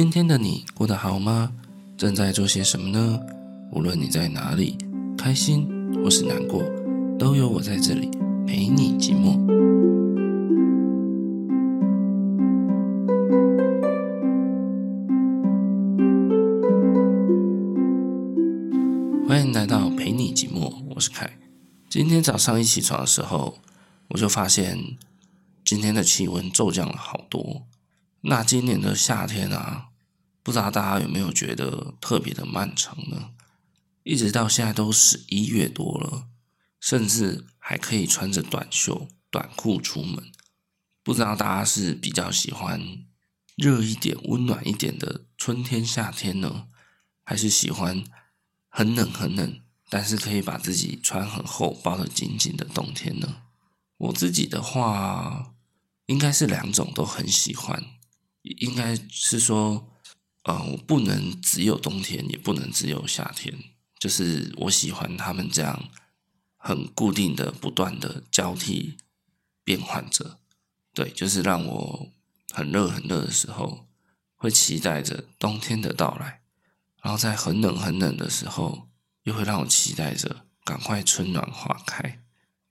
今天的你过得好吗？正在做些什么呢？无论你在哪里，开心或是难过，都有我在这里陪你寂寞。欢迎来到陪你寂寞，我是凯。今天早上一起床的时候，我就发现今天的气温骤降了好多。那今年的夏天啊，不知道大家有没有觉得特别的漫长呢？一直到现在都十一月多了，甚至还可以穿着短袖、短裤出门。不知道大家是比较喜欢热一点、温暖一点的春天、夏天呢，还是喜欢很冷、很冷，但是可以把自己穿很厚、包得紧紧的冬天呢？我自己的话，应该是两种都很喜欢。应该是说，呃，我不能只有冬天，也不能只有夏天，就是我喜欢他们这样很固定的、不断的交替变换着。对，就是让我很热很热的时候，会期待着冬天的到来；然后在很冷很冷的时候，又会让我期待着赶快春暖花开。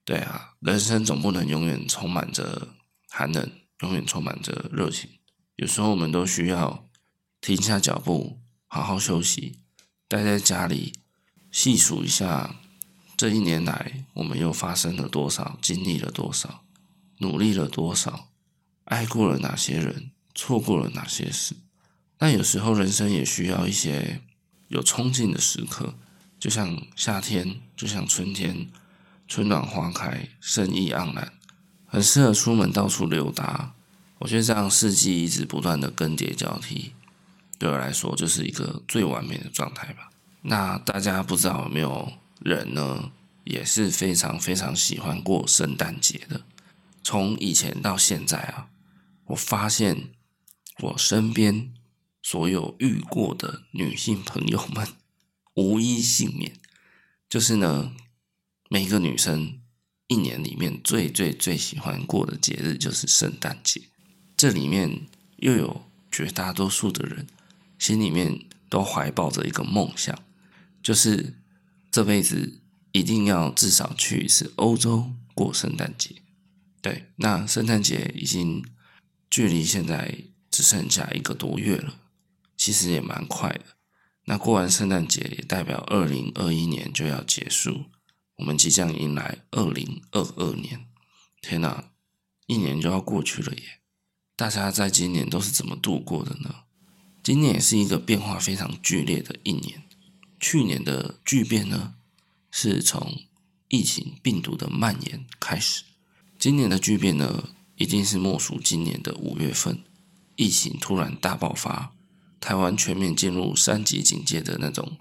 对啊，人生总不能永远充满着寒冷，永远充满着热情。有时候我们都需要停下脚步，好好休息，待在家里，细数一下这一年来我们又发生了多少，经历了多少，努力了多少，爱过了哪些人，错过了哪些事。但有时候人生也需要一些有冲劲的时刻，就像夏天，就像春天，春暖花开，生意盎然，很适合出门到处溜达。我觉得这样四季一直不断的更迭交替，对我来说就是一个最完美的状态吧。那大家不知道有没有人呢，也是非常非常喜欢过圣诞节的。从以前到现在啊，我发现我身边所有遇过的女性朋友们，无一幸免。就是呢，每个女生一年里面最最最喜欢过的节日就是圣诞节。这里面又有绝大多数的人心里面都怀抱着一个梦想，就是这辈子一定要至少去一次欧洲过圣诞节。对，那圣诞节已经距离现在只剩下一个多月了，其实也蛮快的。那过完圣诞节也代表二零二一年就要结束，我们即将迎来二零二二年。天哪，一年就要过去了耶！大家在今年都是怎么度过的呢？今年也是一个变化非常剧烈的一年。去年的巨变呢，是从疫情病毒的蔓延开始。今年的巨变呢，一定是莫属今年的五月份，疫情突然大爆发，台湾全面进入三级警戒的那种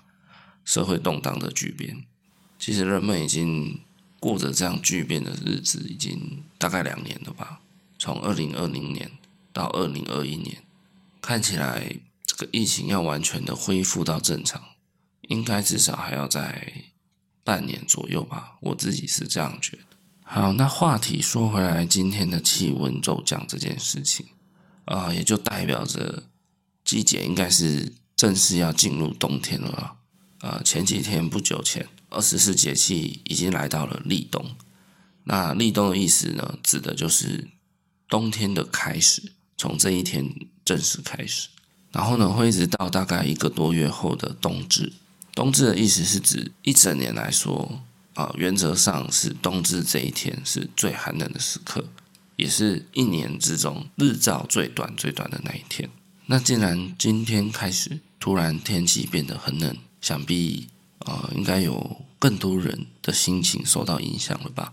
社会动荡的巨变。其实人们已经过着这样巨变的日子，已经大概两年了吧？从二零二零年。到二零二一年，看起来这个疫情要完全的恢复到正常，应该至少还要在半年左右吧。我自己是这样觉得。好，那话题说回来，今天的气温骤降这件事情啊，呃，也就代表着季节应该是正式要进入冬天了啊。呃，前几天不久前，二十四节气已经来到了立冬。那立冬的意思呢，指的就是冬天的开始。从这一天正式开始，然后呢，会一直到大概一个多月后的冬至。冬至的意思是指一整年来说，啊，原则上是冬至这一天是最寒冷的时刻，也是一年之中日照最短最短的那一天。那既然今天开始突然天气变得很冷，想必啊，应该有更多人的心情受到影响了吧？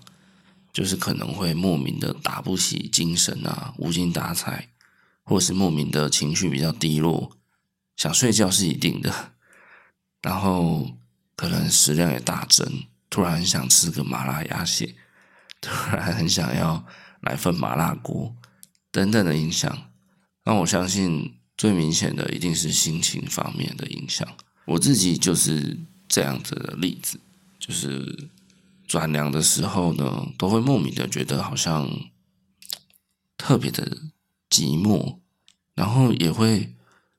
就是可能会莫名的打不起精神啊，无精打采。或是莫名的情绪比较低落，想睡觉是一定的，然后可能食量也大增，突然很想吃个麻辣鸭血，突然很想要来份麻辣锅等等的影响。那我相信最明显的一定是心情方面的影响。我自己就是这样子的例子，就是转凉的时候呢，都会莫名的觉得好像特别的。寂寞，然后也会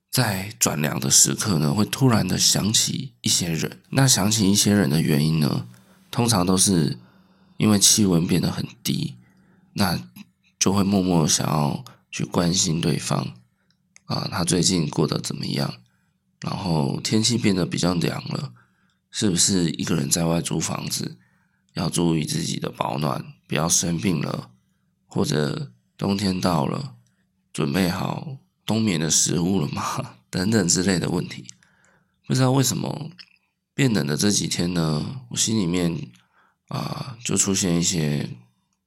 在转凉的时刻呢，会突然的想起一些人。那想起一些人的原因呢，通常都是因为气温变得很低，那就会默默想要去关心对方啊，他最近过得怎么样？然后天气变得比较凉了，是不是一个人在外租房子，要注意自己的保暖，不要生病了，或者冬天到了，准备好冬眠的食物了吗？等等之类的问题。不知道为什么变冷的这几天呢，我心里面啊就出现一些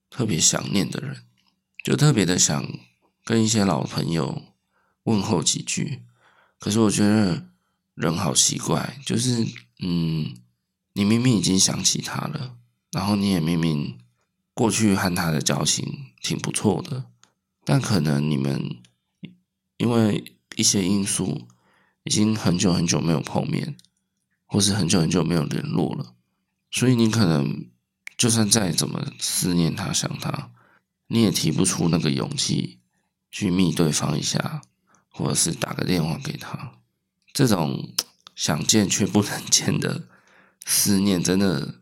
特别想念的人，就特别的想跟一些老朋友问候几句。可是我觉得人好奇怪，就是嗯，你明明已经想起他了，然后你也明明过去和他的交情挺不错的，但可能你们因为一些因素，已经很久很久没有碰面，或是很久很久没有联络了，所以你可能就算再怎么思念他、想他，你也提不出那个勇气去密对方一下。或者是打个电话给他，这种想见却不能见的思念，真的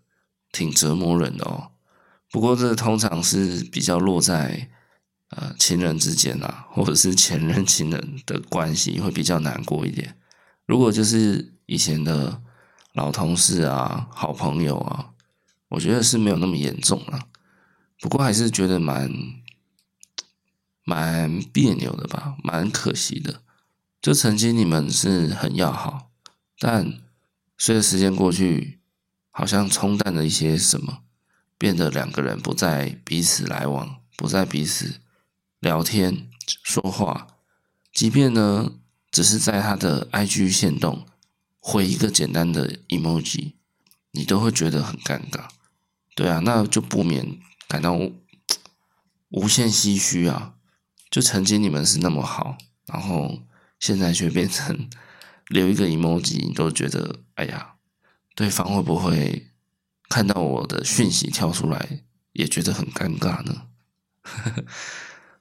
挺折磨人的哦。不过这通常是比较落在呃情人之间啊，或者是前任情人的关系 会比较难过一点。如果就是以前的老同事啊、好朋友啊，我觉得是没有那么严重了。不过还是觉得蛮。蛮别扭的吧，蛮可惜的。就曾经你们是很要好，但随着时间过去，好像冲淡了一些什么，变得两个人不再彼此来往，不再彼此聊天说话。即便呢，只是在他的 IG 限动回一个简单的 emoji，你都会觉得很尴尬。对啊，那就不免感到无限唏嘘啊。就曾经你们是那么好，然后现在却变成留一个 emoji，你都觉得哎呀，对方会不会看到我的讯息跳出来，也觉得很尴尬呢？呵 呵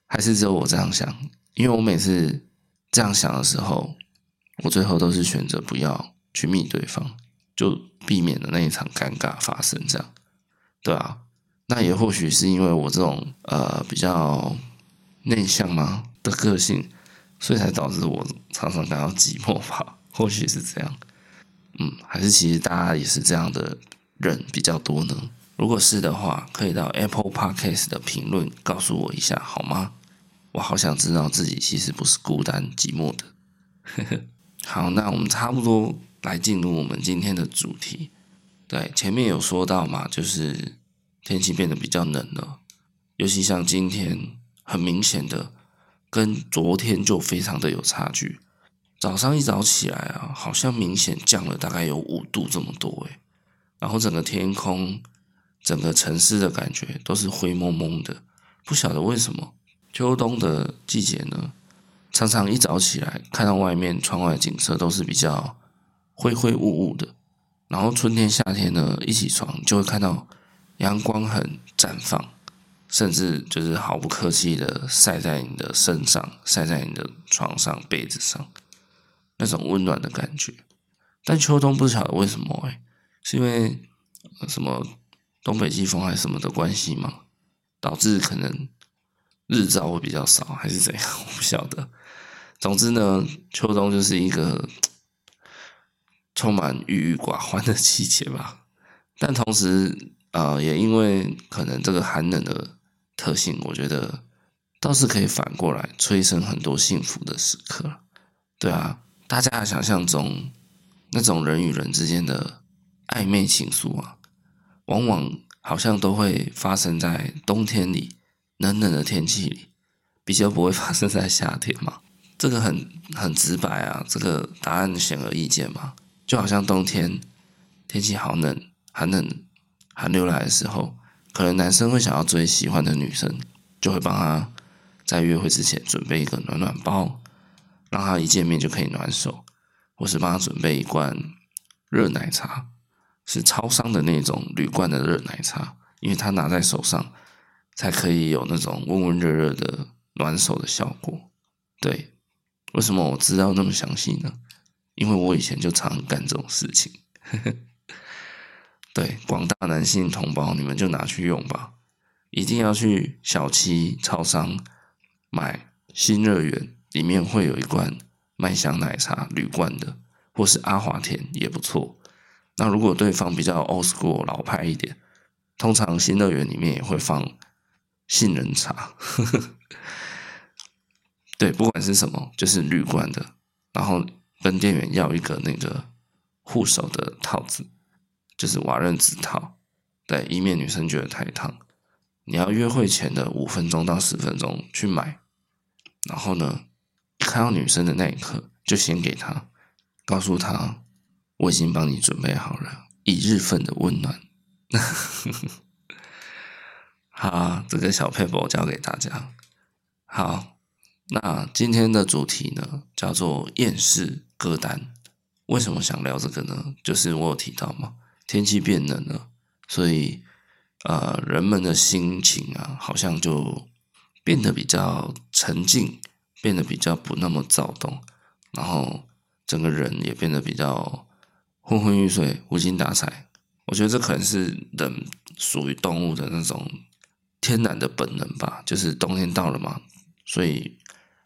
还是只有我这样想？因为我每次这样想的时候，我最后都是选择不要去密对方，就避免了那一场尴尬发生。这样，对啊，那也或许是因为我这种呃比较。内向吗的个性，所以才导致我常常感到寂寞吧？或许是这样，嗯，还是其实大家也是这样的人比较多呢？如果是的话，可以到 Apple Podcast 的评论告诉我一下好吗？我好想知道自己其实不是孤单寂寞的。好，那我们差不多来进入我们今天的主题。对，前面有说到嘛，就是天气变得比较冷了，尤其像今天。很明显的，跟昨天就非常的有差距。早上一早起来啊，好像明显降了大概有五度这么多诶。然后整个天空、整个城市的感觉都是灰蒙蒙的，不晓得为什么。秋冬的季节呢，常常一早起来看到外面窗外景色都是比较灰灰雾雾的。然后春天、夏天呢，一起床就会看到阳光很绽放。甚至就是毫不客气的晒在你的身上，晒在你的床上、被子上，那种温暖的感觉。但秋冬不晓得为什么哎，是因为什么东北季风还是什么的关系吗？导致可能日照会比较少，还是怎样？我不晓得。总之呢，秋冬就是一个充满郁郁寡欢的季节吧。但同时，呃，也因为可能这个寒冷的。特性，我觉得倒是可以反过来催生很多幸福的时刻。对啊，大家想象中那种人与人之间的暧昧情愫啊，往往好像都会发生在冬天里冷冷的天气里，比较不会发生在夏天嘛。这个很很直白啊，这个答案显而易见嘛。就好像冬天天气好冷，寒冷寒流来的时候。可能男生会想要追喜欢的女生，就会帮她在约会之前准备一个暖暖包，让她一见面就可以暖手，或是帮她准备一罐热奶茶，是超商的那种铝罐的热奶茶，因为它拿在手上才可以有那种温温热热的暖手的效果。对，为什么我知道那么详细呢？因为我以前就常干这种事情。对，广大男性同胞，你们就拿去用吧。一定要去小七超商买新乐园，里面会有一罐麦香奶茶铝罐的，或是阿华田也不错。那如果对方比较 old school 老派一点，通常新乐园里面也会放杏仁茶。对，不管是什么，就是铝罐的，然后跟店员要一个那个护手的套子，就是瓦楞纸套，对，以免女生觉得太烫。你要约会前的五分钟到十分钟去买，然后呢，看到女生的那一刻，就先给她，告诉她我已经帮你准备好了一日份的温暖。好，这个小撇步教给大家。好。那今天的主题呢，叫做厌世歌单。为什么想聊这个呢？就是我有提到嘛，天气变冷了，所以呃，人们的心情啊，好像就变得比较沉静，变得比较不那么躁动，然后整个人也变得比较昏昏欲睡、无精打采。我觉得这可能是人属于动物的那种天然的本能吧，就是冬天到了嘛，所以。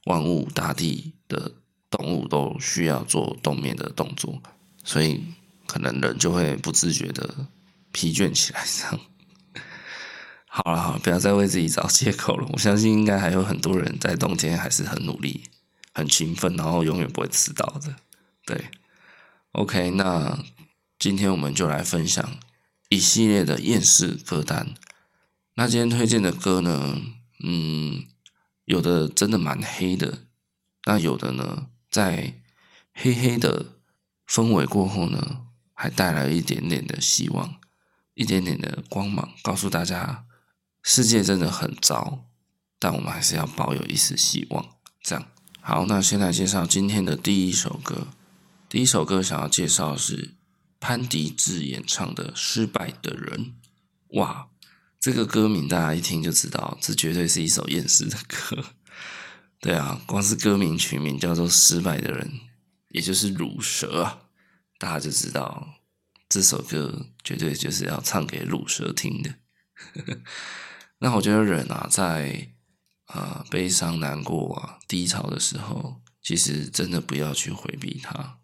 万物、大地的动物都需要做冬眠的动作，所以可能人就会不自觉的疲倦起来。这样，好了，好了，不要再为自己找借口了。我相信应该还有很多人在冬天还是很努力、很勤奋，然后永远不会迟到的。对，OK，那今天我们就来分享一系列的厌世歌单。那今天推荐的歌呢，嗯。有的真的蛮黑的，那有的呢，在黑黑的氛围过后呢，还带来一点点的希望，一点点的光芒，告诉大家世界真的很糟，但我们还是要抱有一丝希望。这样好，那先来介绍今天的第一首歌。第一首歌想要介绍的是潘迪志演唱的《失败的人》。哇！这个歌名大家一听就知道，这绝对是一首厌世的歌。对啊，光是歌名取名叫做《失败的人》，也就是鲁蛇啊，大家就知道这首歌绝对就是要唱给鲁蛇听的。那我觉得人啊，在啊、悲伤、难过啊、低潮的时候，其实真的不要去回避它。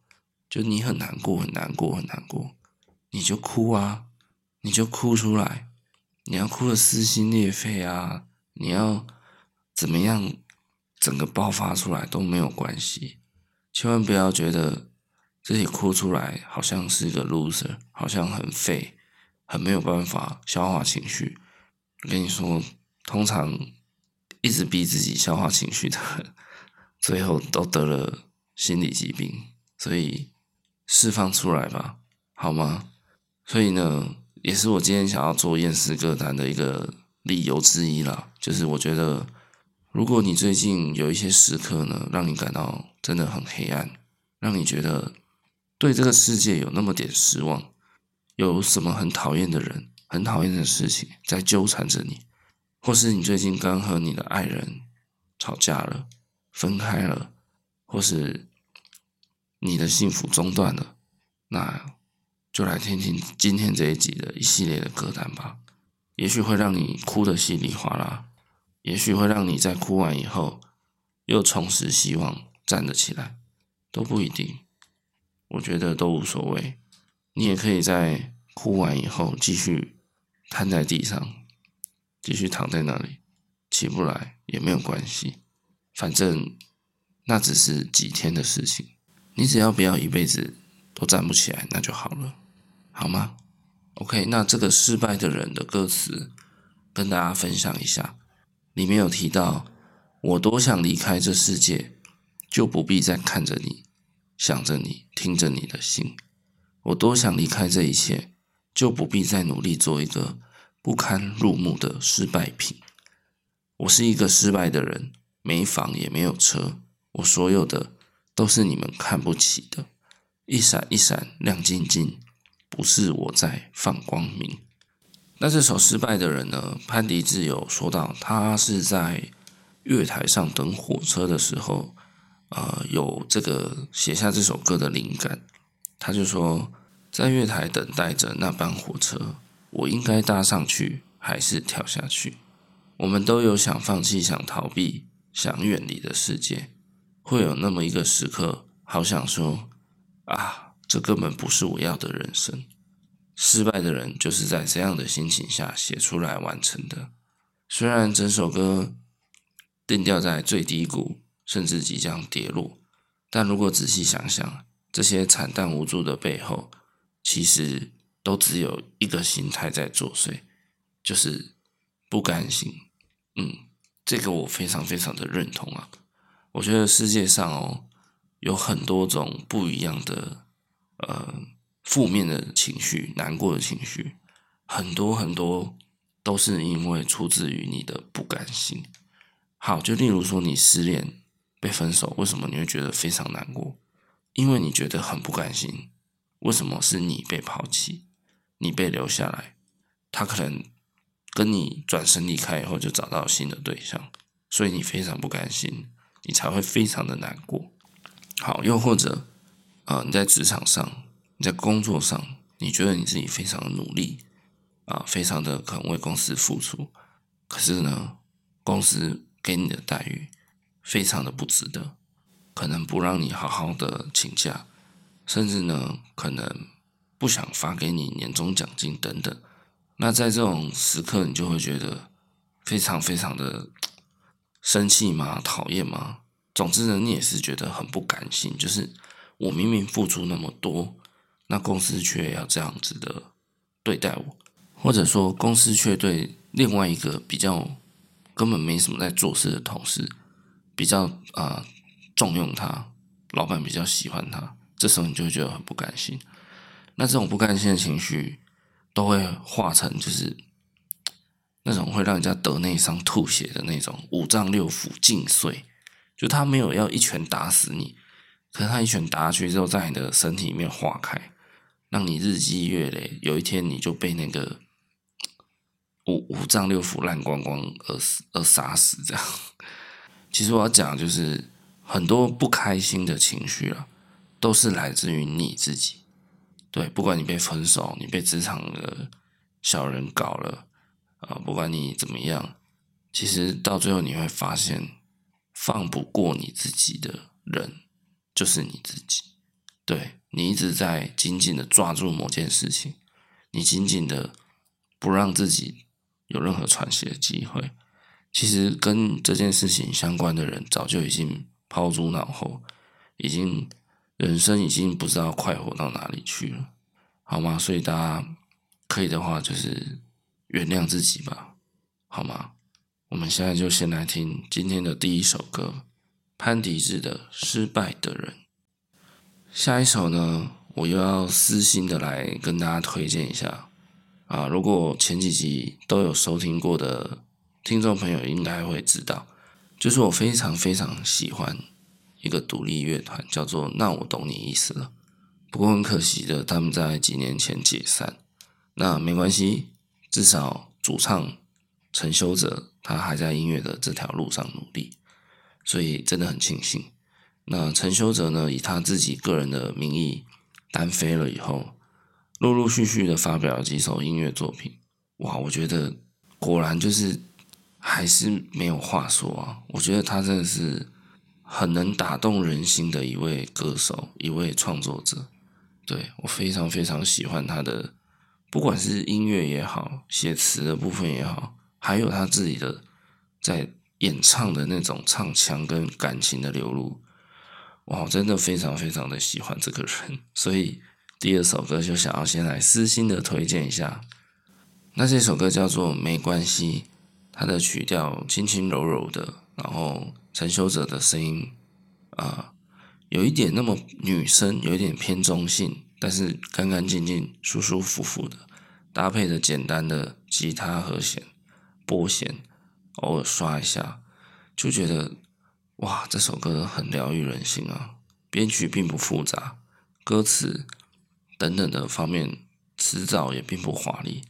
就你很难过、很难过、很难过，你就哭啊，你就哭出来。你要哭得撕心裂肺啊！你要怎么样，整个爆发出来都没有关系。千万不要觉得自己哭出来好像是一个 loser，好像很废，很没有办法消化情绪。我跟你说，通常一直逼自己消化情绪的，最后都得了心理疾病。所以释放出来吧，好吗？所以呢，也是我今天想要做厌世歌单的一个理由之一啦，就是我觉得，如果你最近有一些时刻呢，让你感到真的很黑暗，让你觉得对这个世界有那么点失望，有什么很讨厌的人、很讨厌的事情在纠缠着你，或是你最近刚和你的爱人吵架了、分开了，或是你的幸福中断了，那。就来听听今天这一集的一系列的歌单吧，也许会让你哭得稀里哗啦，也许会让你在哭完以后又重拾希望，站了起来，都不一定。我觉得都无所谓，你也可以在哭完以后继续瘫在地上，继续躺在那里，起不来也没有关系，反正那只是几天的事情，你只要不要一辈子都站不起来，那就好了。好吗？OK，那这个失败的人的歌词跟大家分享一下。里面有提到：“我多想离开这世界，就不必再看着你，想着你，听着你的心。我多想离开这一切，就不必再努力做一个不堪入目的失败品。我是一个失败的人，没房也没有车，我所有的都是你们看不起的，一闪一闪亮晶晶。”不是我在放光明。那这首失败的人呢？潘迪志有说到，他是在月台上等火车的时候，呃有这个写下这首歌的灵感。他就说，在月台等待着那班火车，我应该搭上去还是跳下去？我们都有想放弃、想逃避、想远离的世界，会有那么一个时刻，好想说啊，这根本不是我要的人生。失败的人就是在这样的心情下写出来完成的。虽然整首歌定调在最低谷，甚至即将跌落，但如果仔细想想，这些惨淡无助的背后，其实都只有一个心态在作祟，就是不甘心。嗯，这个我非常非常的认同啊。我觉得世界上哦，有很多种不一样的呃负面的情绪，难过的情绪，很多很多。都是因为出自于你的不甘心。好，就例如说你失恋被分手，为什么你会觉得非常难过？因为你觉得很不甘心。为什么是你被抛弃，你被留下来？他可能跟你转身离开以后就找到新的对象，所以你非常不甘心，你才会非常的难过。好，又或者啊，你在职场上，你在工作上，你觉得你自己非常的努力。啊，非常的肯为公司付出，可是呢，公司给你的待遇非常的不值得，可能不让你好好的请假，甚至呢，可能不想发给你年终奖金等等。那在这种时刻，你就会觉得非常非常的生气吗？讨厌吗？总之呢，你也是觉得很不甘心，就是我明明付出那么多，那公司却要这样子的对待我。或者说，公司却对另外一个比较根本没什么在做事的同事比较啊、重用他，老板比较喜欢他，这时候你就觉得很不甘心。那这种不甘心的情绪都会化成就是那种会让人家得内伤吐血的那种五脏六腑尽碎。就他没有要一拳打死你，可是他一拳打下去之后，在你的身体里面化开，让你日积月累，有一天你就被那个。五五脏六腑烂光光而死而杀死这样，其实我要讲就是很多不开心的情绪啊，都是来自于你自己。对，不管你被分手，你被职场的小人搞了啊，不管你怎么样，其实到最后你会发现，放不过你自己的人就是你自己。对，你一直在紧紧的抓住某件事情，你紧紧的不让自己。有任何喘息的机会，其实跟这件事情相关的人早就已经抛诸脑后，已经人生已经不知道快活到哪里去了，好吗？所以大家可以的话，就是原谅自己吧，好吗？我们现在就先来听今天的第一首歌，潘迪志的《失败的人》。下一首呢，我又要私心的来跟大家推荐一下。啊，如果前几集都有收听过的听众朋友，应该会知道，就是我非常非常喜欢一个独立乐团，叫做“那我懂你意思了”。不过很可惜的，他们在几年前解散。那没关系，至少主唱陈修哲他还在音乐的这条路上努力，所以真的很庆幸。那陈修哲呢，以他自己个人的名义单飞了以后。陆陆续续的发表了几首音乐作品，哇！我觉得果然就是还是没有话说啊！我觉得他真的是很能打动人心的一位歌手，一位创作者。对，我非常非常喜欢他的，不管是音乐也好，写词的部分也好，还有他自己的在演唱的那种唱腔跟感情的流露，哇！真的非常非常的喜欢这个人，所以。第二首歌就想要先来私心的推荐一下，那这首歌叫做《没关系》，它的曲调轻轻柔柔的，然后陈修哲的声音啊，有一点那么女生，有一点偏中性，但是干干净净、舒舒服服的，搭配着简单的吉他和弦、拨弦，偶尔刷一下，就觉得哇，这首歌很疗愈人心啊！编曲并不复杂，歌词。等等的方面，词藻也并不华丽，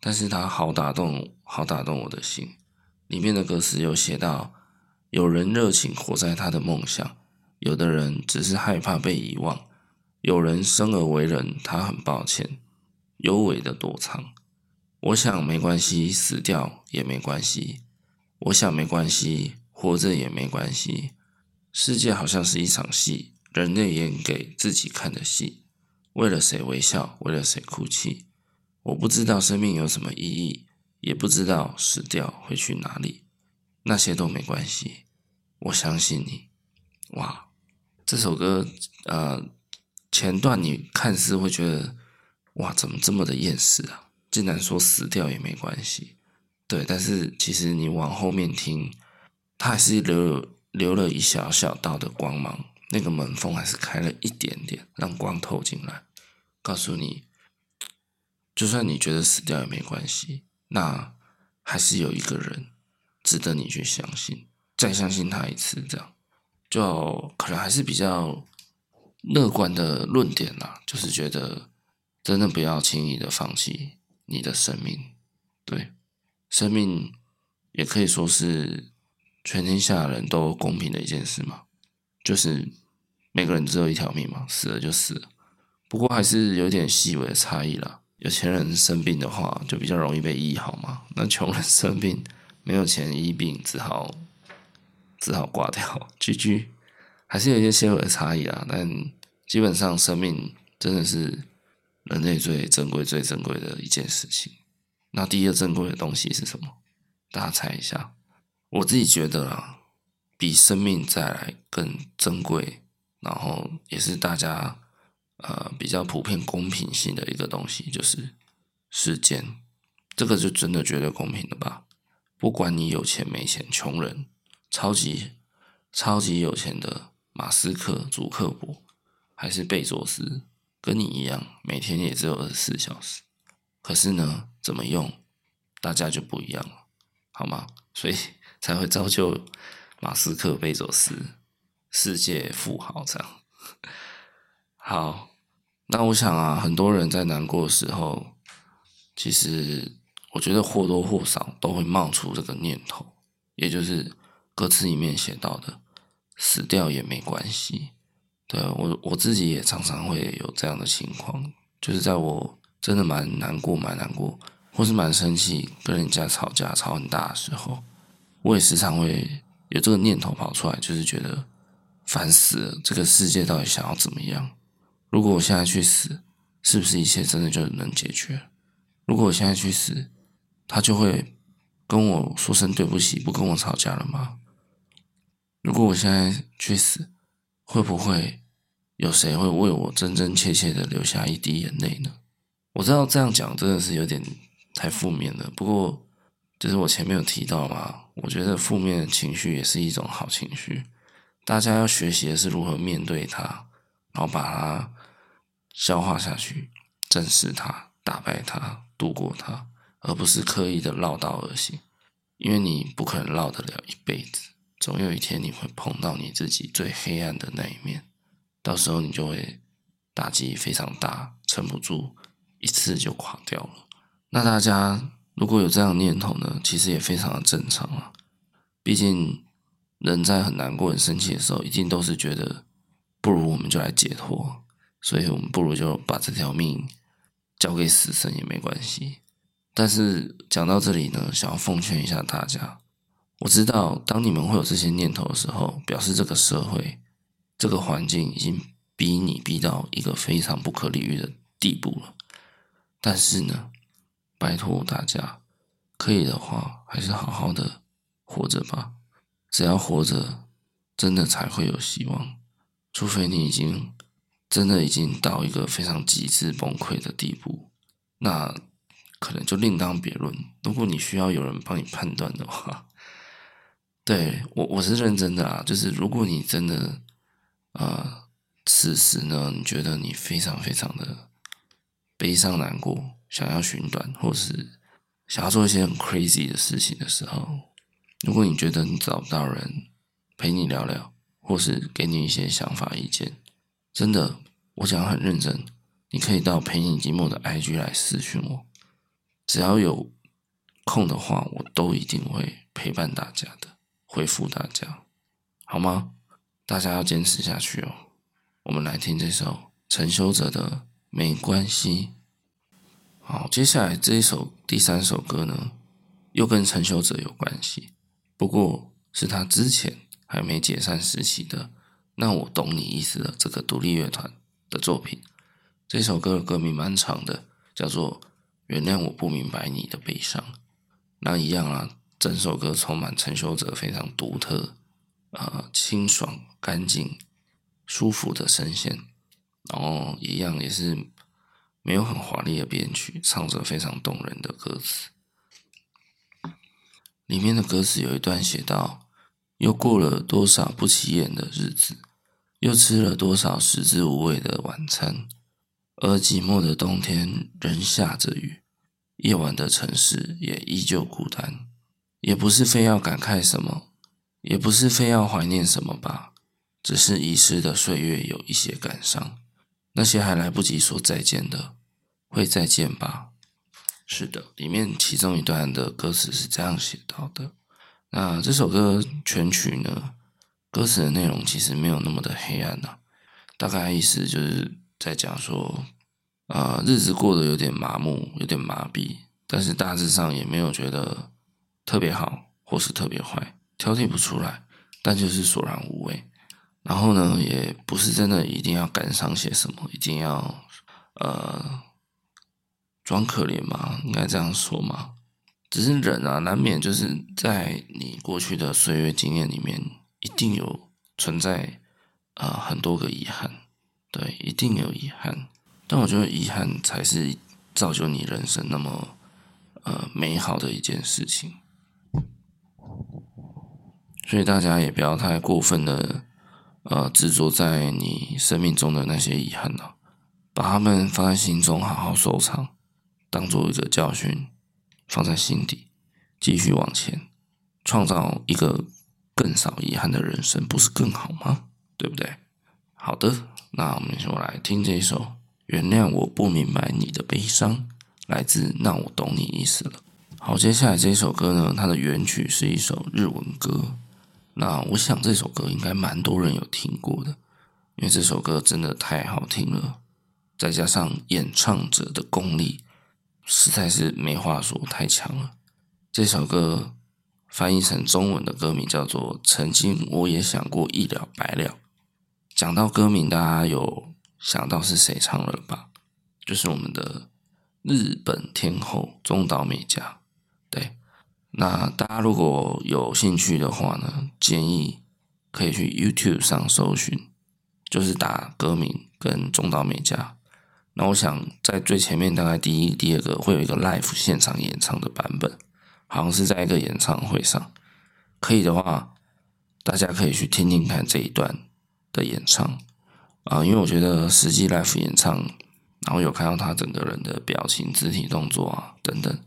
但是它好打动，好打动我的心。里面的歌词有写到：有人热情活在他的梦想，有的人只是害怕被遗忘，有人生而为人，他很抱歉，幽微的躲藏。我想没关系，死掉也没关系。我想没关系，活着也没关系。世界好像是一场戏，人类演给自己看的戏。为了谁微笑，为了谁哭泣？我不知道生命有什么意义，也不知道死掉会去哪里。那些都没关系。我相信你。哇，这首歌，呃，前段你看似会觉得，哇，怎么这么的厌世啊？竟然说死掉也没关系。对，但是其实你往后面听，它还是留留了一小小道的光芒。那个门缝还是开了一点点，让光透进来，告诉你，就算你觉得死掉也没关系，那还是有一个人值得你去相信，再相信他一次，这样就可能还是比较乐观的论点啦。就是觉得真的不要轻易的放弃你的生命，对，生命也可以说是全天下人都公平的一件事嘛，就是。每个人只有一条命嘛，死了就死了。不过还是有点细微的差异啦。有钱人生病的话，就比较容易被医好嘛。那穷人生病没有钱医病，只好只好挂掉。居 居还是有一些些微的差异啊。但基本上，生命真的是人类最珍贵、最珍贵的一件事情。那第一个珍贵的东西是什么？大家猜一下。我自己觉得啊，比生命再来更珍贵。然后也是大家呃比较普遍公平性的一个东西，就是时间，这个就真的绝对公平的吧？不管你有钱没钱，穷人、超级超级有钱的马斯克、祖克伯，还是贝佐斯，跟你一样，每天也只有二十四小时。可是呢，怎么用，大家就不一样了，好吗？所以 才会造就马斯克、贝佐斯。世界富豪这样，好，那我想啊，很多人在难过的时候，其实我觉得或多或少都会冒出这个念头，也就是歌词里面写到的“死掉也没关系”。对，我我自己也常常会有这样的情况，就是在我真的蛮难过、蛮难过，或是蛮生气，跟人家吵架吵很大的时候，我也时常会有这个念头跑出来，就是觉得。烦死了！这个世界到底想要怎么样？如果我现在去死，是不是一切真的就能解决？如果我现在去死，他就会跟我说声对不起，不跟我吵架了吗？如果我现在去死，会不会有谁会为我真真切切的流下一滴眼泪呢？我知道这样讲真的是有点太负面了，不过就是我前面有提到嘛，我觉得负面的情绪也是一种好情绪。大家要学习的是如何面对它，然后把它消化下去，正视它，打败它，度过它，而不是刻意的绕道而行。因为你不可能绕得了一辈子，总有一天你会碰到你自己最黑暗的那一面，到时候你就会打击非常大，撑不住，一次就垮掉了。那大家如果有这样念头呢，其实也非常的正常啊，毕竟。人在很难过、很生气的时候，一定都是觉得不如我们就来解脱，所以我们不如就把这条命交给死神也没关系。但是讲到这里呢，想要奉劝一下大家，我知道当你们会有这些念头的时候，表示这个社会、这个环境已经逼你逼到一个非常不可理喻的地步了。但是呢，拜托大家，可以的话，还是好好的活着吧。只要活着，真的才会有希望。除非你已经真的已经到一个非常极致崩溃的地步，那可能就另当别论。如果你需要有人帮你判断的话，对，我我是认真的啊。就是如果你真的，呃，此时呢，你觉得你非常非常的悲伤难过，想要寻短，或是想要做一些很 crazy 的事情的时候。如果你觉得你找不到人陪你聊聊，或是给你一些想法意见，真的，我讲很认真，你可以到陪你寂寞的 IG 来私讯我，只要有空的话，我都一定会陪伴大家的，回复大家，好吗？大家要坚持下去哦。我们来听这首陈修哲的《没关系》。好，接下来这一首第三首歌呢，又跟陈修哲有关系，不过是他之前还没解散时期的。那我懂你意思的这个独立乐团的作品。这首歌的歌名蛮长的，叫做《原谅我不明白你的悲伤》。那一样啊，整首歌充满陈修哲非常独特、呃清爽、干净、舒服的声线，然后一样也是没有很华丽的编曲，唱着非常动人的歌词。里面的歌词有一段写道：“又过了多少不起眼的日子，又吃了多少食之无味的晚餐，而寂寞的冬天仍下着雨。”夜晚的城市也依旧孤单，也不是非要感慨什么，也不是非要怀念什么吧，只是遗失的岁月有一些感伤，那些还来不及说再见的，会再见吧。是的，里面其中一段的歌词是这样写到的。那这首歌全曲呢，歌词的内容其实没有那么的黑暗呐、啊，大概意思就是在讲说。啊、呃，日子过得有点麻木，有点麻痹，但是大致上也没有觉得特别好，或是特别坏，挑剔不出来，但就是索然无味。然后呢，也不是真的一定要感伤些什么，一定要呃装可怜嘛，应该这样说嘛。只是人啊，难免就是在你过去的岁月经验里面，一定有存在啊、呃、很多个遗憾，对，一定有遗憾。但我觉得遗憾才是造就你人生那么呃美好的一件事情，所以大家也不要太过分的呃执着在你生命中的那些遗憾了，把他们放在心中好好收藏，当做一个教训放在心底，继续往前，创造一个更少遗憾的人生，不是更好吗？对不对？好的，那我们就来听这一首。原谅我不明白你的悲伤，来自那我懂你意思了。好，接下来这首歌呢，它的原曲是一首日文歌。那我想这首歌应该蛮多人有听过的，因为这首歌真的太好听了，再加上演唱者的功力，实在是没话说，太强了。这首歌翻译成中文的歌名叫做《曾经我也想过一了百了》。讲到歌名，大家有想到是谁唱了吧？就是我们的日本天后中岛美嘉。那大家如果有兴趣的话呢，建议可以去 YouTube 上搜寻，就是打歌名跟中岛美嘉。那我想在最前面大概第一、第二个会有一个 Live 现场演唱的版本，好像是在一个演唱会上。可以的话，大家可以去听听看这一段的演唱。啊，因为我觉得实际 live 演唱，然后有看到他整个人的表情、肢体动作啊等等，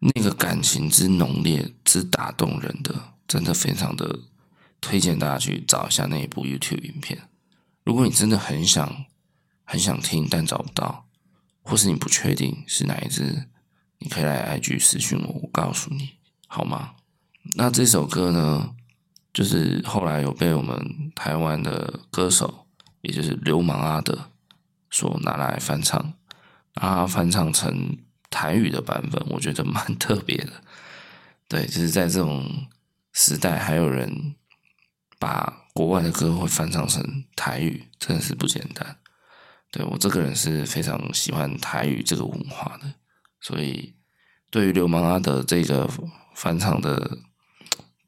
那个感情之浓烈、之打动人的，真的非常的推荐大家去找一下那一部 YouTube 影片。如果你真的很想、很想听，但找不到，或是你不确定是哪一支，你可以来 IG 私讯我，我告诉你，好吗？那这首歌呢，就是后来有被我们台湾的歌手。也就是流氓阿德所拿来翻唱，然后翻唱成台语的版本，我觉得蛮 特别的。对，就是在这种时代，还有人把国外的歌会翻唱成台语，真的是不简单。对，我这个人是非常喜欢台语这个文化的，所以对于流氓阿德这个翻唱的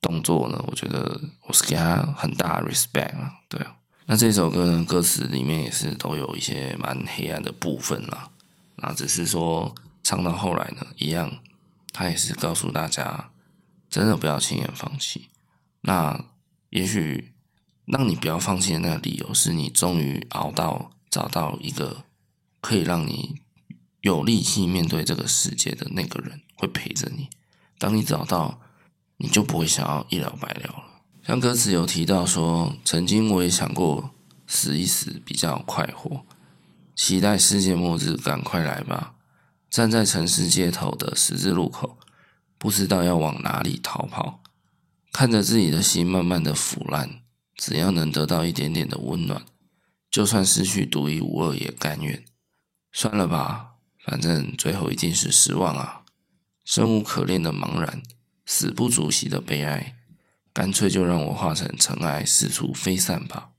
动作呢，我觉得我是给他很大 respect 啊，对。那这首歌呢，歌词里面也是都有一些蛮黑暗的部分啦。那只是说唱到后来呢，一样，他也是告诉大家，真的不要轻言放弃。那也许让你不要放弃的那个理由，是你终于熬到找到一个可以让你有力气面对这个世界的那个人，会陪着你。当你找到，你就不会想要一了百了了。像歌词有提到说，曾经我也想过死一死比较快活，期待世界末日赶快来吧。站在城市街头的十字路口，不知道要往哪里逃跑，看着自己的心慢慢的腐烂，只要能得到一点点的温暖，就算失去独一无二也甘愿。算了吧，反正最后一定是失望啊！生无可恋的茫然，死不足惜的悲哀，干脆就让我化成尘埃，四处飞散吧。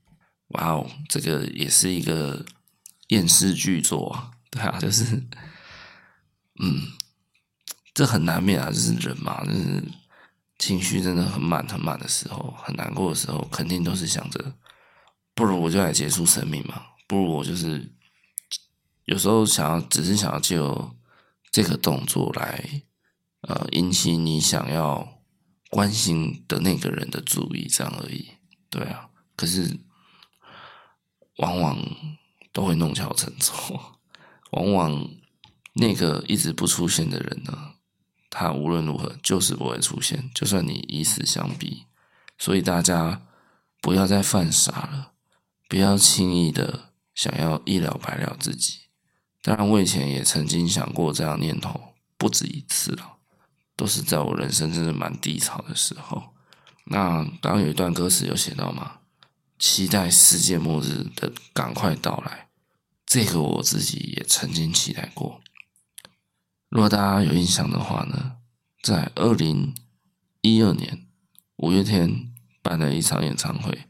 哇哦，这个也是一个厌世巨作啊！对啊，就是，嗯，这很难免啊，就是人嘛，就是情绪真的很满很满的时候，很难过的时候，肯定都是想着，不如我就来结束生命嘛，不如我就是有时候想要，只是想要借由这个动作来，呃，引起你想要关心的那个人的注意，这样而已。对啊，可是。往往都会弄巧成拙，往往那个一直不出现的人呢，他无论如何就是不会出现，就算你以死相逼。所以大家不要再犯傻了，不要轻易的想要一了百了自己。当然，我以前也曾经想过这样念头，不止一次了，都是在我人生真的蛮低潮的时候。那刚有一段歌词有写到吗？期待世界末日的赶快到来，这个我自己也曾经期待过。如果大家有印象的话呢，在二零一二年五月天办了一场演唱会，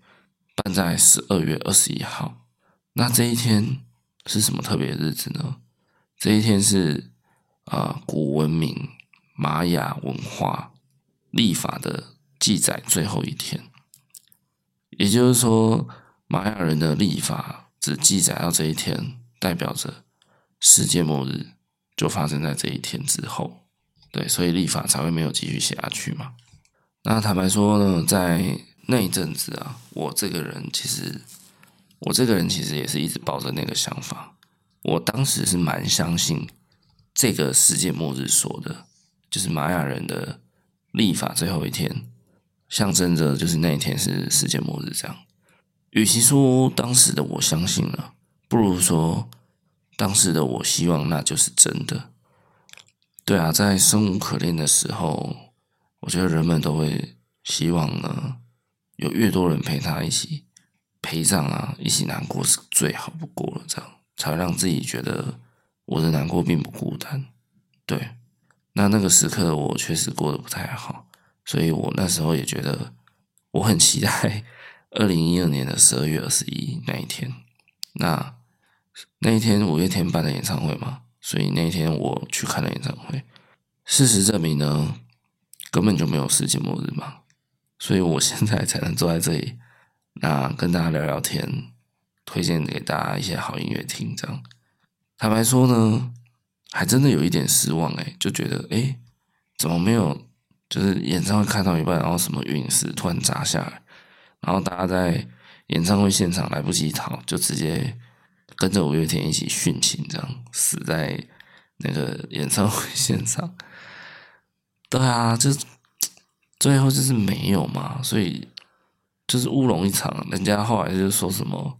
办在十二月二十一号。那这一天是什么特别日子呢？这一天是啊、古文明玛雅文化历法的记载最后一天。也就是说，玛雅人的历法只记载到这一天，代表着世界末日就发生在这一天之后。对，所以立法才会没有继续写下去嘛。那坦白说呢，在那一阵子啊，我这个人其实，我这个人其实也是一直抱着那个想法。我当时是蛮相信这个世界末日说的，就是玛雅人的立法最后一天。象征着就是那一天是世界末日，这样。与其说当时的我相信了，不如说当时的我希望那就是真的。对啊，在生无可恋的时候，我觉得人们都会希望呢，有越多人陪他一起陪葬啊，一起难过是最好不过了，这样才会让自己觉得我的难过并不孤单。对，那那个时刻我确实过得不太好。所以我那时候也觉得，我很期待 二零一二年的十二月二十一那一天。那那一天五月天办的演唱会嘛，所以那一天我去看了演唱会。事实证明呢，根本就没有世界末日嘛。所以我现在才能坐在这里，那跟大家聊聊天，推荐给大家一些好音乐听。这样，坦白说呢，还真的有一点失望诶，就觉得诶，怎么没有？就是演唱会看到一半，然后什么陨石突然砸下来，然后大家在演唱会现场来不及逃，就直接跟着五月天一起殉情，这样死在那个演唱会现场。对啊，就 最后就是没有嘛，所以就是乌龙一场。人家后来就说什么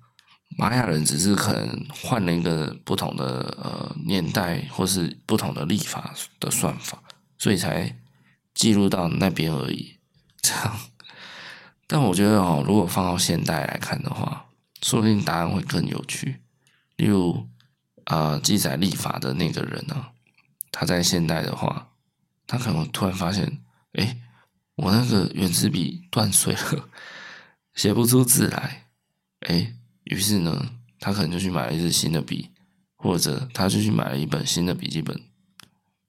玛雅人只是可能换了一个不同的呃年代，或是不同的历法的算法，所以才。记录到那边而已，这样。但我觉得哦，如果放到现代来看的话，说不定答案会更有趣。例如，啊、记载历法的那个人呢、他在现代的话，他可能突然发现，诶，我那个原子笔断水了，写不出字来。诶，于是呢，他可能就去买了一支新的笔，或者他就去买了一本新的笔记本、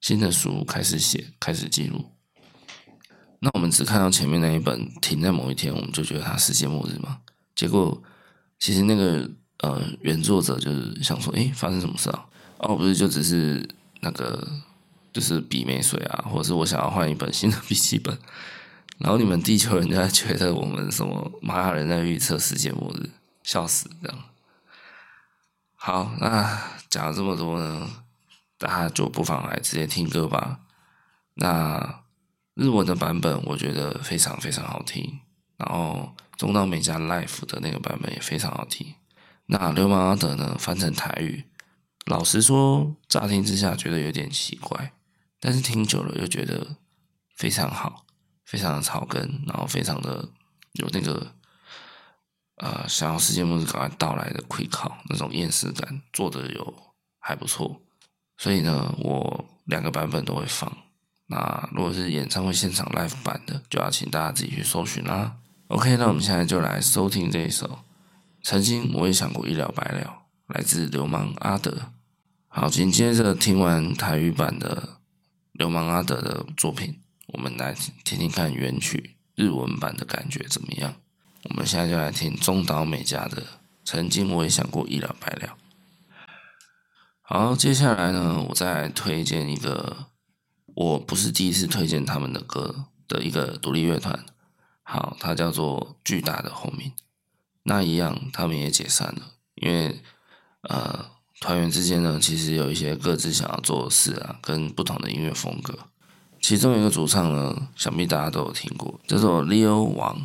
新的书，开始写，开始记录。那我们只看到前面那一本停在某一天，我们就觉得它世界末日嘛。结果其实那个呃原作者就是想说，诶，发生什么事啊？哦，不是，就只是那个就是笔没水啊，或者是我想要换一本新的笔记本。然后你们地球人家觉得我们什么玛雅人在预测世界末日，笑死这样。好，那讲了这么多呢，大家就不妨来直接听歌吧。那。日文的版本我觉得非常非常好听，然后中岛美嘉 live 的那个版本也非常好听。那流氓阿德呢，翻成台语，老实说，乍听之下觉得有点奇怪，但是听久了又觉得非常好，非常的草根，然后非常的有那个呃，想要世界末日赶快到来的愧靠那种厌世感做的有还不错，所以呢，我两个版本都会放。那如果是演唱会现场 live 版的，就要请大家自己去搜寻啦。OK，那我们现在就来收听这一首。曾经我也想过一了百了，来自流氓阿德。好，紧接着听完台语版的流氓阿德的作品，我们来听听看原曲日文版的感觉怎么样。我们现在就来听中岛美嘉的《曾经我也想过一了百了》。好，接下来呢，我再来推荐一个，我不是第一次推荐他们的歌的一个独立乐团。好，它叫做巨大的轰鸣。那一样，他们也解散了，因为呃，团员之间呢，其实有一些各自想要做的事啊，跟不同的音乐风格。其中一个主唱呢，想必大家都有听过，叫做 Leo 王。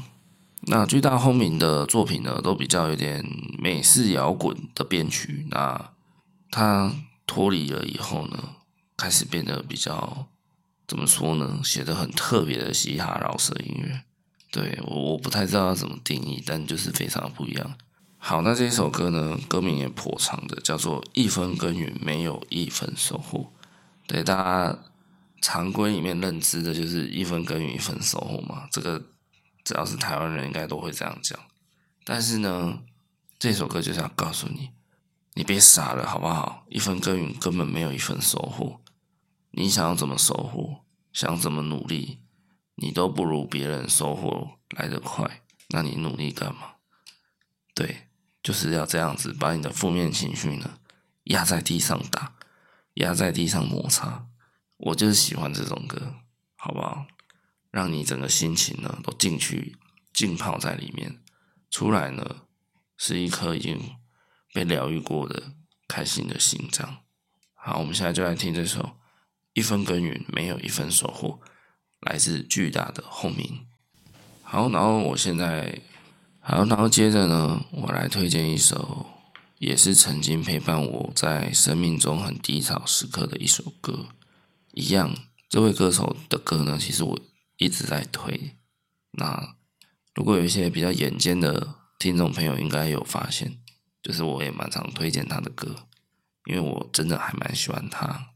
那巨大轰鸣的作品呢，都比较有点美式摇滚的编曲。那他脱离了以后呢，开始变得比较怎么说呢？写的很特别的嘻哈饶舌音乐。对，我我不太知道要怎么定义，但就是非常不一样。好，那这一首歌呢，歌名也颇长的，叫做《一分耕耘没有一分收获》。对，大家常规里面认知的就是一分耕耘一分收获嘛，这个。只要是台湾人，应该都会这样讲。但是呢，这首歌就是要告诉你，你别傻了，好不好？一分耕耘根本没有一分收获。你想要怎么收获，想怎么努力，你都不如别人收获来得快。那你努力干嘛？对，就是要这样子，把你的负面情绪呢压在地上打，压在地上摩擦。我就是喜欢这种歌，好不好？让你整个心情呢都进去浸泡在里面，出来呢是一颗已经被疗愈过的开心的心脏。好，我们现在就来听这首《一分耕耘没有一分收获》，来自巨大的轰鸣。好，然后我现在，好，然后接着呢，我来推荐一首，也是曾经陪伴我在生命中很低潮时刻的一首歌。一样，这位歌手的歌呢，其实我。一直在推，那如果有一些比较眼尖的听众朋友，应该有发现，就是我也蛮常推荐他的歌，因为我真的还蛮喜欢他，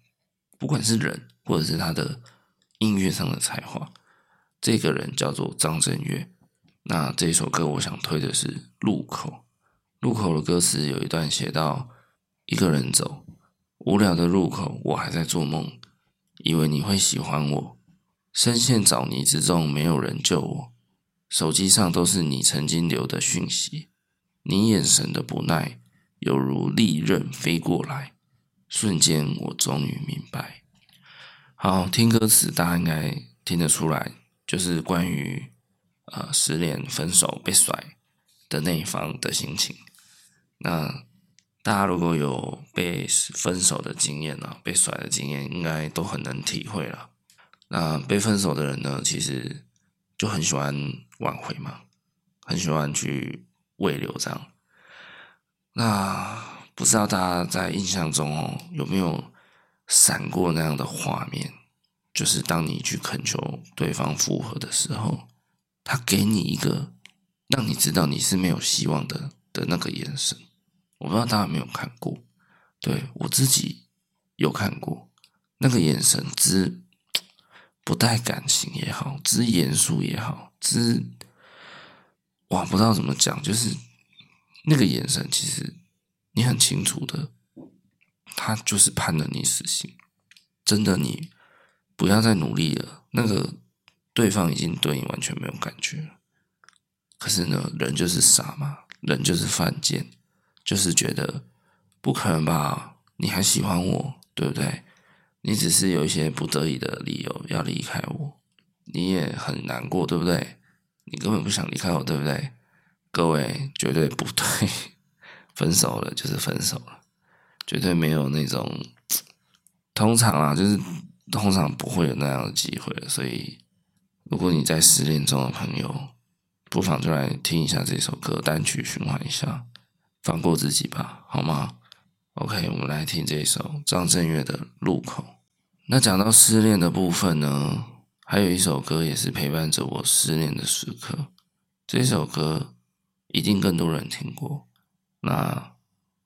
不管是人或者是他的音乐上的才华。这个人叫做张震岳，那这首歌我想推的是《路口》。路口的歌词有一段写到：一个人走，无聊的路口，我还在做梦，以为你会喜欢我。深陷沼泥之中，没有人救我。手机上都是你曾经留的讯息，你眼神的不耐，犹如利刃飞过来。瞬间，我终于明白。好，听歌词，大家应该听得出来，就是关于呃失恋、分手、被甩的那一方的心情。那大家如果有被分手的经验啊，被甩的经验，应该都很能体会了。那被分手的人呢，其实就很喜欢挽回嘛，很喜欢去挽留这样。那不知道大家在印象中哦，有没有闪过那样的画面？就是当你去恳求对方复合的时候，他给你一个让你知道你是没有希望的的那个眼神。我不知道大家有没有看过，对，我自己有看过那个眼神之。不带感情也好，之严肃也好，之哇，不知道怎么讲，就是那个眼神，其实你很清楚的，他就是判了你死刑。真的，你不要再努力了。那个对方已经对你完全没有感觉了。可是呢，人就是傻嘛，人就是犯贱，就是觉得不可能吧？你还喜欢我，对不对？你只是有一些不得已的理由要离开我，你也很难过，对不对？你根本不想离开我，对不对？各位绝对不对，分手了就是分手了，绝对没有那种，通常啊，就是通常不会有那样的机会。所以，如果你在失恋中的朋友，不妨就来听一下这首歌，单曲循环一下，放过自己吧，好吗？OK，我们来听这首张震岳的《路口》。那讲到失恋的部分呢，还有一首歌也是陪伴着我失恋的时刻。这首歌一定更多人听过。那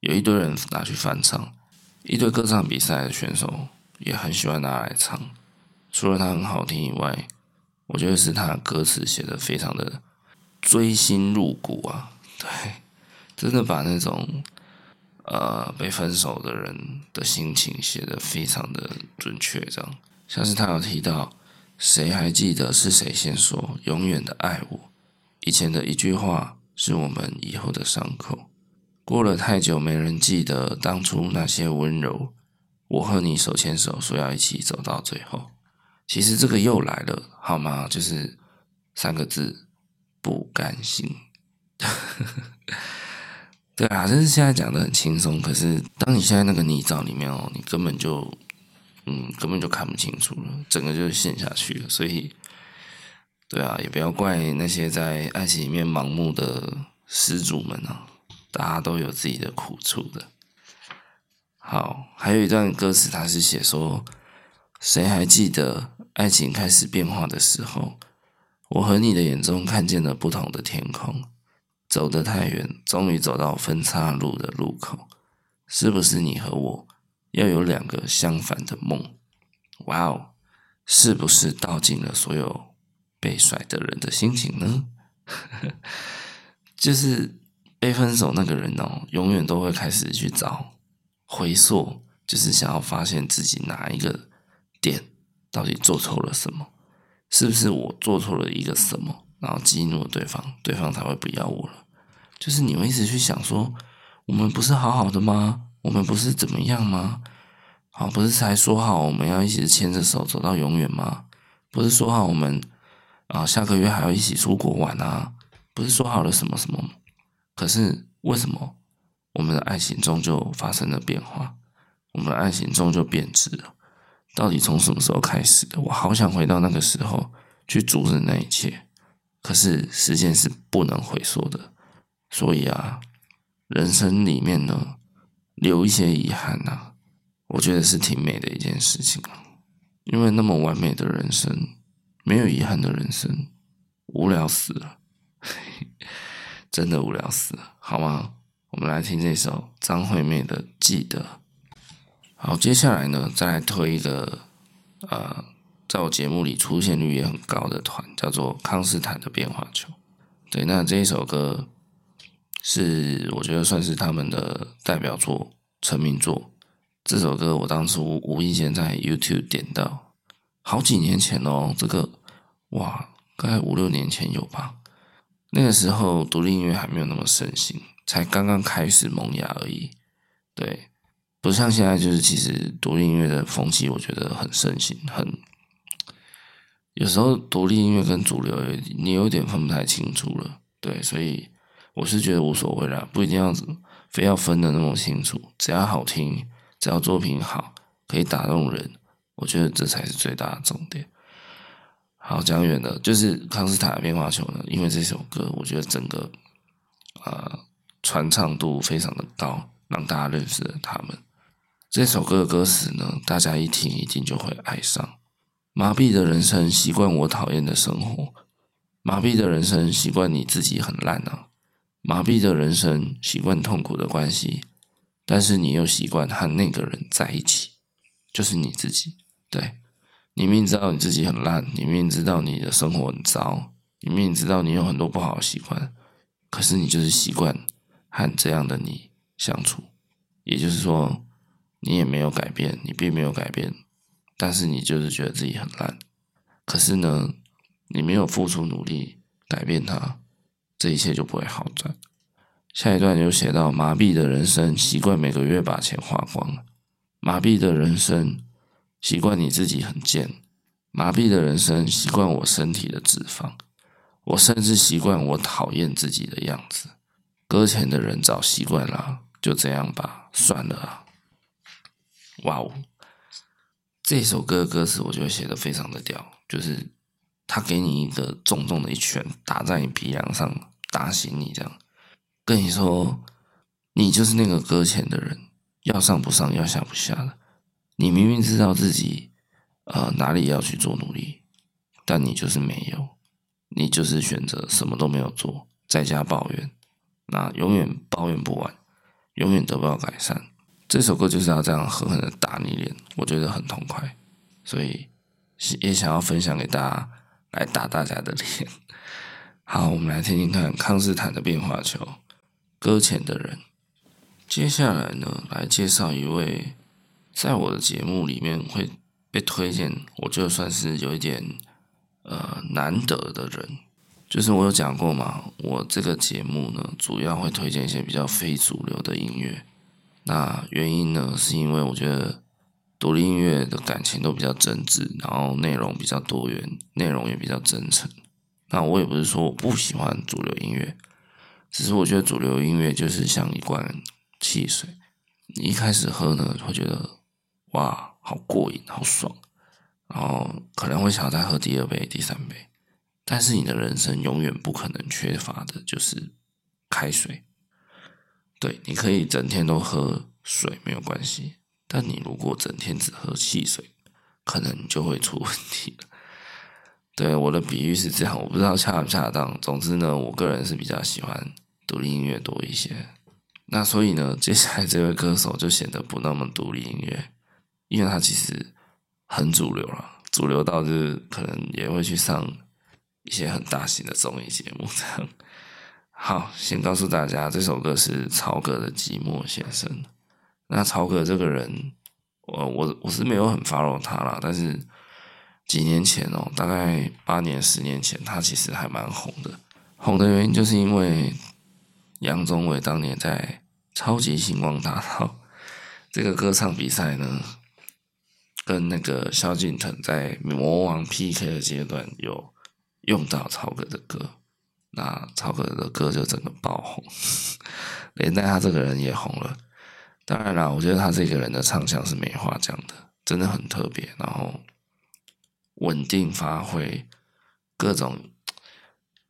有一堆人拿去翻唱，一堆歌唱比赛的选手也很喜欢拿来唱。除了它很好听以外，我觉得是他歌词写的非常的锥心入骨啊，对，真的把那种呃被分手的人的心情写的非常的准确，这样像是他有提到，谁还记得是谁先说永远的爱我？以前的一句话是我们以后的伤口，过了太久，没人记得当初那些温柔。我和你手牵手，说要一起走到最后。其实这个又来了，好吗？就是三个字，不甘心。对啊，就是现在讲的很轻松，可是当你现在那个泥沼里面哦，你根本就，嗯，根本就看不清楚了，整个就陷下去了。所以，对啊，也不要怪那些在爱情里面盲目的失主们啊，大家都有自己的苦处的。好，还有一段歌词，它是写说，谁还记得？爱情开始变化的时候，我和你的眼中看见了不同的天空。走得太远，终于走到分岔路的路口。是不是你和我要有两个相反的梦？哇哦，是不是道尽了所有被甩的人的心情呢？就是被分手那个人哦，永远都会开始去找回溯，就是想要发现自己哪一个点。到底做错了什么？是不是我做错了一个什么，然后激怒了对方，对方才会不要我了？就是你会一直去想说，我们不是好好的吗？我们不是怎么样吗？好，不是才说好我们要一起牵着手走到永远吗？不是说好我们啊下个月还要一起出国玩啊？不是说好了什么什么吗？可是为什么我们的爱情终究发生了变化？我们的爱情终究变质了？到底从什么时候开始的？我好想回到那个时候去阻止那一切，可是时间是不能回溯的。所以啊，人生里面呢，留一些遗憾啊，我觉得是挺美的一件事情啊。因为那么完美的人生，没有遗憾的人生，无聊死了，真的无聊死了，好吗？我们来听这首张惠妹的《记得》。好，接下来呢，再来推一个，呃，在我节目里出现率也很高的团，叫做康斯坦的变化球。对，那这一首歌是我觉得算是他们的代表作、成名作。这首歌我当初无意间在 YouTube 点到，好几年前哦，这个哇，大概五六年前有吧。那个时候独立音乐还没有那么盛行，才刚刚开始萌芽而已。对。不像现在，就是其实独立音乐的风气，我觉得很盛行，很有时候独立音乐跟主流，你有点分不太清楚了。对，所以我是觉得无所谓啦，不一定要非要分的那么清楚，只要好听，只要作品好，可以打动人，我觉得这才是最大的重点。好，讲远了，就是康斯坦的变化球呢，因为这首歌，我觉得整个呃传唱度非常的高，让大家认识了他们。这首歌的歌词呢，大家一听一定就会爱上。麻痹的人生习惯我讨厌的生活，麻痹的人生习惯你自己很烂啊，麻痹的人生习惯痛苦的关系，但是你又习惯和那个人在一起，就是你自己。对，你明知道你自己很烂，你明知道你的生活很糟，你明知道你有很多不好的习惯，可是你就是习惯和这样的你相处，也就是说。你也没有改变，你并没有改变，但是你就是觉得自己很烂。可是呢，你没有付出努力改变它，这一切就不会好转。下一段就写到：麻痹的人生习惯每个月把钱花光，麻痹的人生习惯你自己很贱，麻痹的人生习惯我身体的脂肪，我甚至习惯我讨厌自己的样子。搁浅的人早习惯了，就这样吧，算了。哇哦！这首歌歌词我觉得写的非常的屌，就是他给你一个重重的一拳打在你鼻梁上，打醒你，这样跟你说，你就是那个搁浅的人，要上不上，要下不下的。你明明知道自己呃哪里要去做努力，但你就是没有，你就是选择什么都没有做，在家抱怨，那永远抱怨不完，永远得不到改善。这首歌就是要这样狠狠的打你脸，我觉得很痛快，所以也想要分享给大家，来打大家的脸。好，我们来听听看康斯坦的变化球，搁浅的人。接下来呢，来介绍一位在我的节目里面会被推荐，我就算是有一点呃难得的人。就是我有讲过嘛，我这个节目呢，主要会推荐一些比较非主流的音乐。那原因呢，是因为我觉得独立音乐的感情都比较真挚，然后内容比较多元，内容也比较真诚。那我也不是说我不喜欢主流音乐，只是我觉得主流音乐就是像一罐汽水，你一开始喝呢，会觉得哇，好过瘾，好爽，然后可能会想再喝第二杯、第三杯。但是你的人生永远不可能缺乏的就是开水。对，你可以整天都喝水没有关系，但你如果整天只喝汽水，可能就会出问题了。对，我的比喻是这样，我不知道恰不恰当。总之呢，我个人是比较喜欢独立音乐多一些。那所以呢，接下来这位歌手就显得不那么独立音乐，因为他其实很主流了，主流到就是可能也会去上。一些很大型的综艺节目，这样。好，先告诉大家，这首歌是曹格的《寂寞先生》。那曹格这个人，我我我是没有很 follow 他啦，但是几年前哦，大概八年、十年前，他其实还蛮红的。红的原因就是因为杨宗纬当年在《超级星光大道 》这个歌唱比赛呢，跟那个萧敬腾在魔王 PK 的阶段有。用到曹格的歌，那曹格的歌就整个爆红，连带他这个人也红了。当然啦，我觉得他这个人的唱腔是没话讲的，真的很特别，然后稳定发挥，各种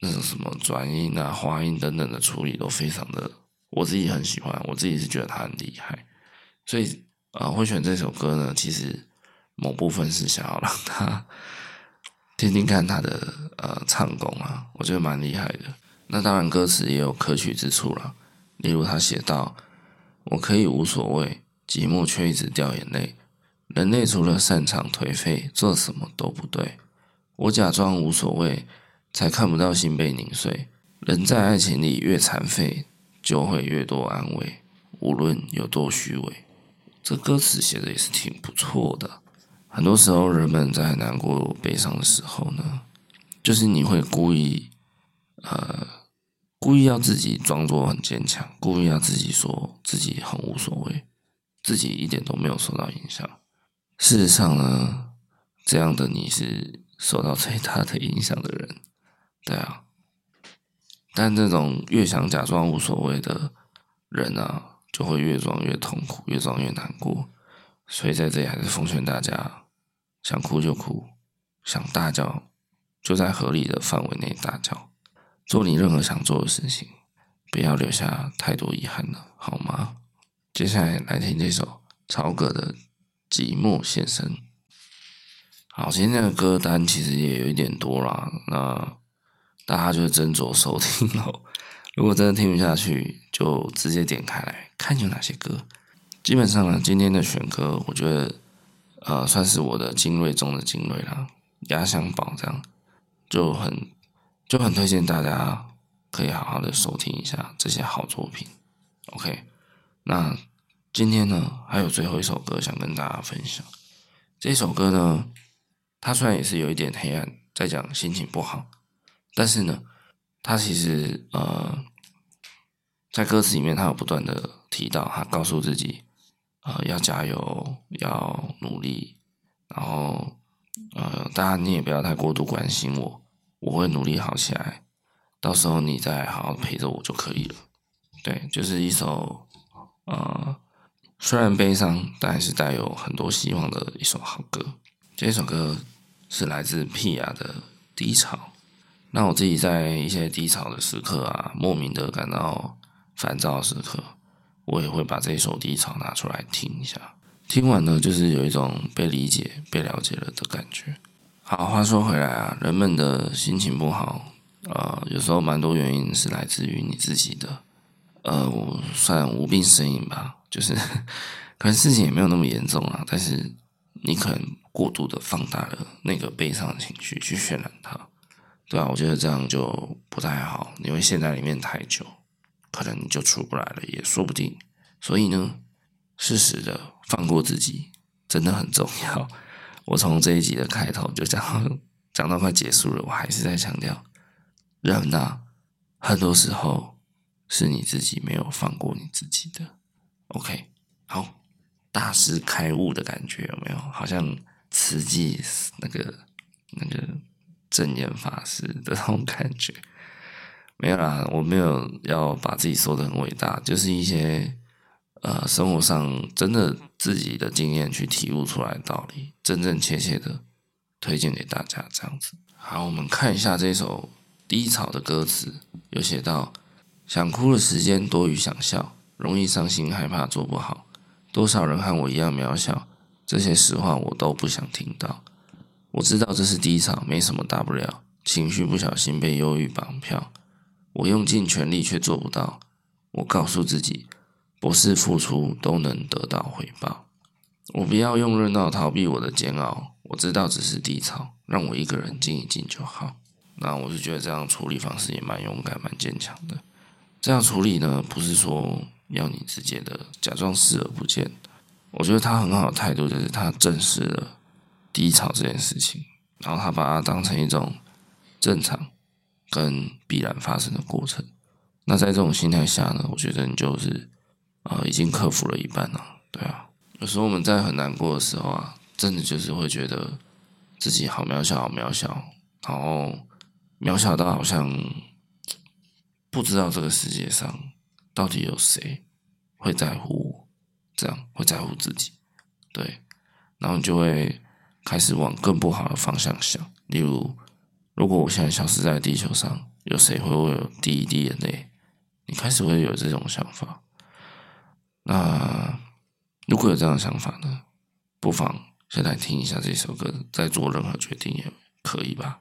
那种什么转音啊、滑音等等的处理都非常的，我自己很喜欢，我自己是觉得他很厉害，所以啊、呃，会选这首歌呢，其实某部分是想要让他。听听看他的呃唱功啊，我觉得蛮厉害的。那当然歌词也有可取之处了，例如他写道：“我可以无所谓，寂寞却一直掉眼泪。人类除了擅长颓废，做什么都不对。我假装无所谓，才看不到心被碾碎。人在爱情里越残废，就会越多安慰，无论有多虚伪。”这歌词写的也是挺不错的。很多时候，人们在难过、悲伤的时候呢，就是你会故意，呃，故意要自己装作很坚强，故意要自己说自己很无所谓，自己一点都没有受到影响。事实上呢，这样的你是受到最大的影响的人，对啊。但这种越想假装无所谓的人啊，就会越装越痛苦，越装越难过。所以在这里还是奉劝大家，想哭就哭，想大叫就在合理的范围内大叫，做你任何想做的事情，不要留下太多遗憾了，好吗？接下来来听这首曹格的《寂寞先生》。好，今天的歌单其实也有一点多啦，那大家就斟酌收听喽。如果真的听不下去，就直接点开来看有哪些歌。基本上呢，今天的选歌，我觉得，呃，算是我的精锐中的精锐啦，压箱宝这样，就很就很推荐大家可以好好的收听一下这些好作品。OK，那今天呢，还有最后一首歌想跟大家分享。这首歌呢，它虽然也是有一点黑暗，在讲心情不好，但是呢，它其实呃，在歌词里面，它有不断的提到，他告诉自己。呃，要加油，要努力，然后呃，当然你也不要太过度关心我，我会努力好起来，到时候你再好好陪着我就可以了。对，就是一首呃，虽然悲伤，但是带有很多希望的一首好歌。这首歌是来自 Pia 的低潮。那我自己在一些低潮的时刻啊，莫名的感到烦躁的时刻。我也会把这一首低潮拿出来听一下，听完呢，就是有一种被理解、被了解了的感觉。好，话说回来啊，人们的心情不好，呃，有时候蛮多原因是来自于你自己的，呃，我算无病呻吟吧，就是 可能事情也没有那么严重啊，但是你可能过度的放大了那个悲伤的情绪去渲染它，对啊，我觉得这样就不太好，你会陷在里面太久，可能你就出不来了，也说不定。所以呢，适时的放过自己真的很重要。我从这一集的开头就讲讲到快结束了，我还是在强调，人呐，很多时候是你自己没有放过你自己的。OK，好，大师开悟的感觉有没有？好像慈济那个那个证严法师的那种感觉。没有啦，我没有要把自己说得很伟大，就是一些。呃，生活上真的自己的经验去体悟出来的道理，真真切切的推荐给大家，这样子。好，我们看一下这首低潮的歌词，有写到：想哭的时间多于想笑，容易伤心，害怕做不好。多少人和我一样渺小，这些实话我都不想听到。我知道这是低潮，没什么大不了。情绪不小心被忧郁绑票，我用尽全力却做不到。我告诉自己。不是付出都能得到回报。我不要用热闹逃避我的煎熬。我知道只是低潮，让我一个人静一静就好。那我是觉得这样处理方式也蛮勇敢、蛮坚强的。这样处理呢，不是说要你直接的假装视而不见。我觉得他很好的态度就是他正视了低潮这件事情，然后他把它当成一种正常跟必然发生的过程。那在这种心态下呢，我觉得你就是。啊，已经克服了一半了，对啊。有时候我们在很难过的时候啊，真的就是会觉得自己好渺小，好渺小，然后渺小到好像不知道这个世界上到底有谁会在乎我，这样会在乎自己，对。然后你就会开始往更不好的方向想，例如，如果我现在消失在地球上，有谁会为我滴一滴眼泪？你开始会有这种想法。那如果有这样的想法呢，不妨先来听一下这首歌，再做任何决定也可以吧。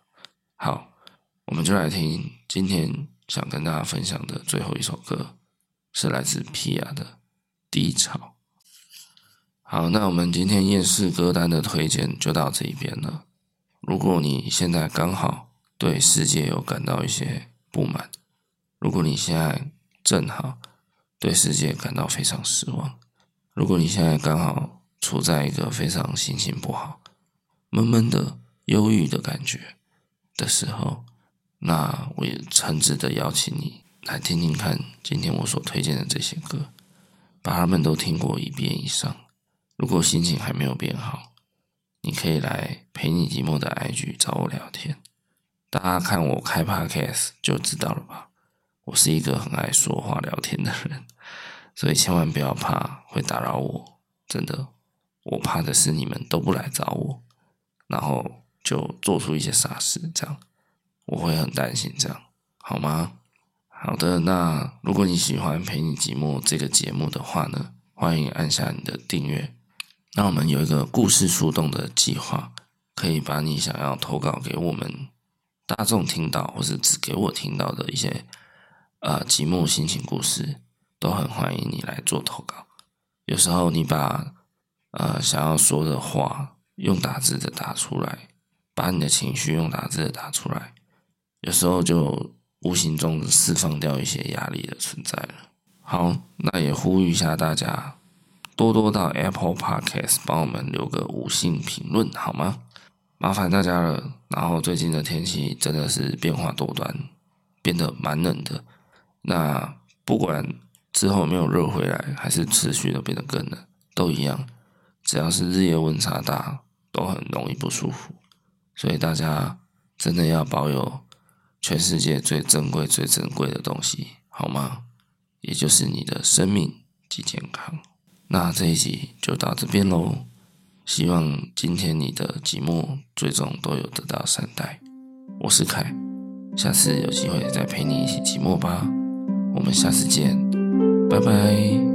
好，我们就来听今天想跟大家分享的最后一首歌，是来自皮亚的《低潮》。好，那我们今天夜市歌单的推荐就到这一边了。如果你现在刚好对世界有感到一些不满，如果你现在正好。对世界感到非常失望。如果你现在刚好处在一个非常心情不好、闷闷的、忧郁的感觉的时候，那我也诚挚的邀请你来听听看今天我所推荐的这些歌，把它们都听过一遍以上。如果心情还没有变好，你可以来陪你寂寞的 IG 找我聊天。大家看我开 Podcast 就知道了吧。我是一个很爱说话聊天的人，所以千万不要怕会打扰我，真的，我怕的是你们都不来找我，然后就做出一些傻事，这样我会很担心，这样好吗？好的，那如果你喜欢陪你寂寞这个节目的话呢，欢迎按下你的订阅。那我们有一个故事树洞的计划，可以把你想要投稿给我们大众听到，或是只给我听到的一些。呃，寂寞心情故事都很欢迎你来做投稿。有时候你把呃想要说的话用打字的打出来，把你的情绪用打字的打出来，有时候就无形中释放掉一些压力的存在了。好，那也呼吁一下大家，多多到 Apple Podcast 帮我们留个五星评论好吗？麻烦大家了。然后最近的天气真的是变化多端，变得蛮冷的。那不管之后没有热回来，还是持续的变得更冷，都一样。只要是日夜温差大，都很容易不舒服。所以大家真的要保有全世界最珍贵、最珍贵的东西，好吗？也就是你的生命及健康。那这一集就到这边喽。希望今天你的寂寞最终都有得到善待。我是凯，下次有机会再陪你一起寂寞吧。我们下次见，拜拜。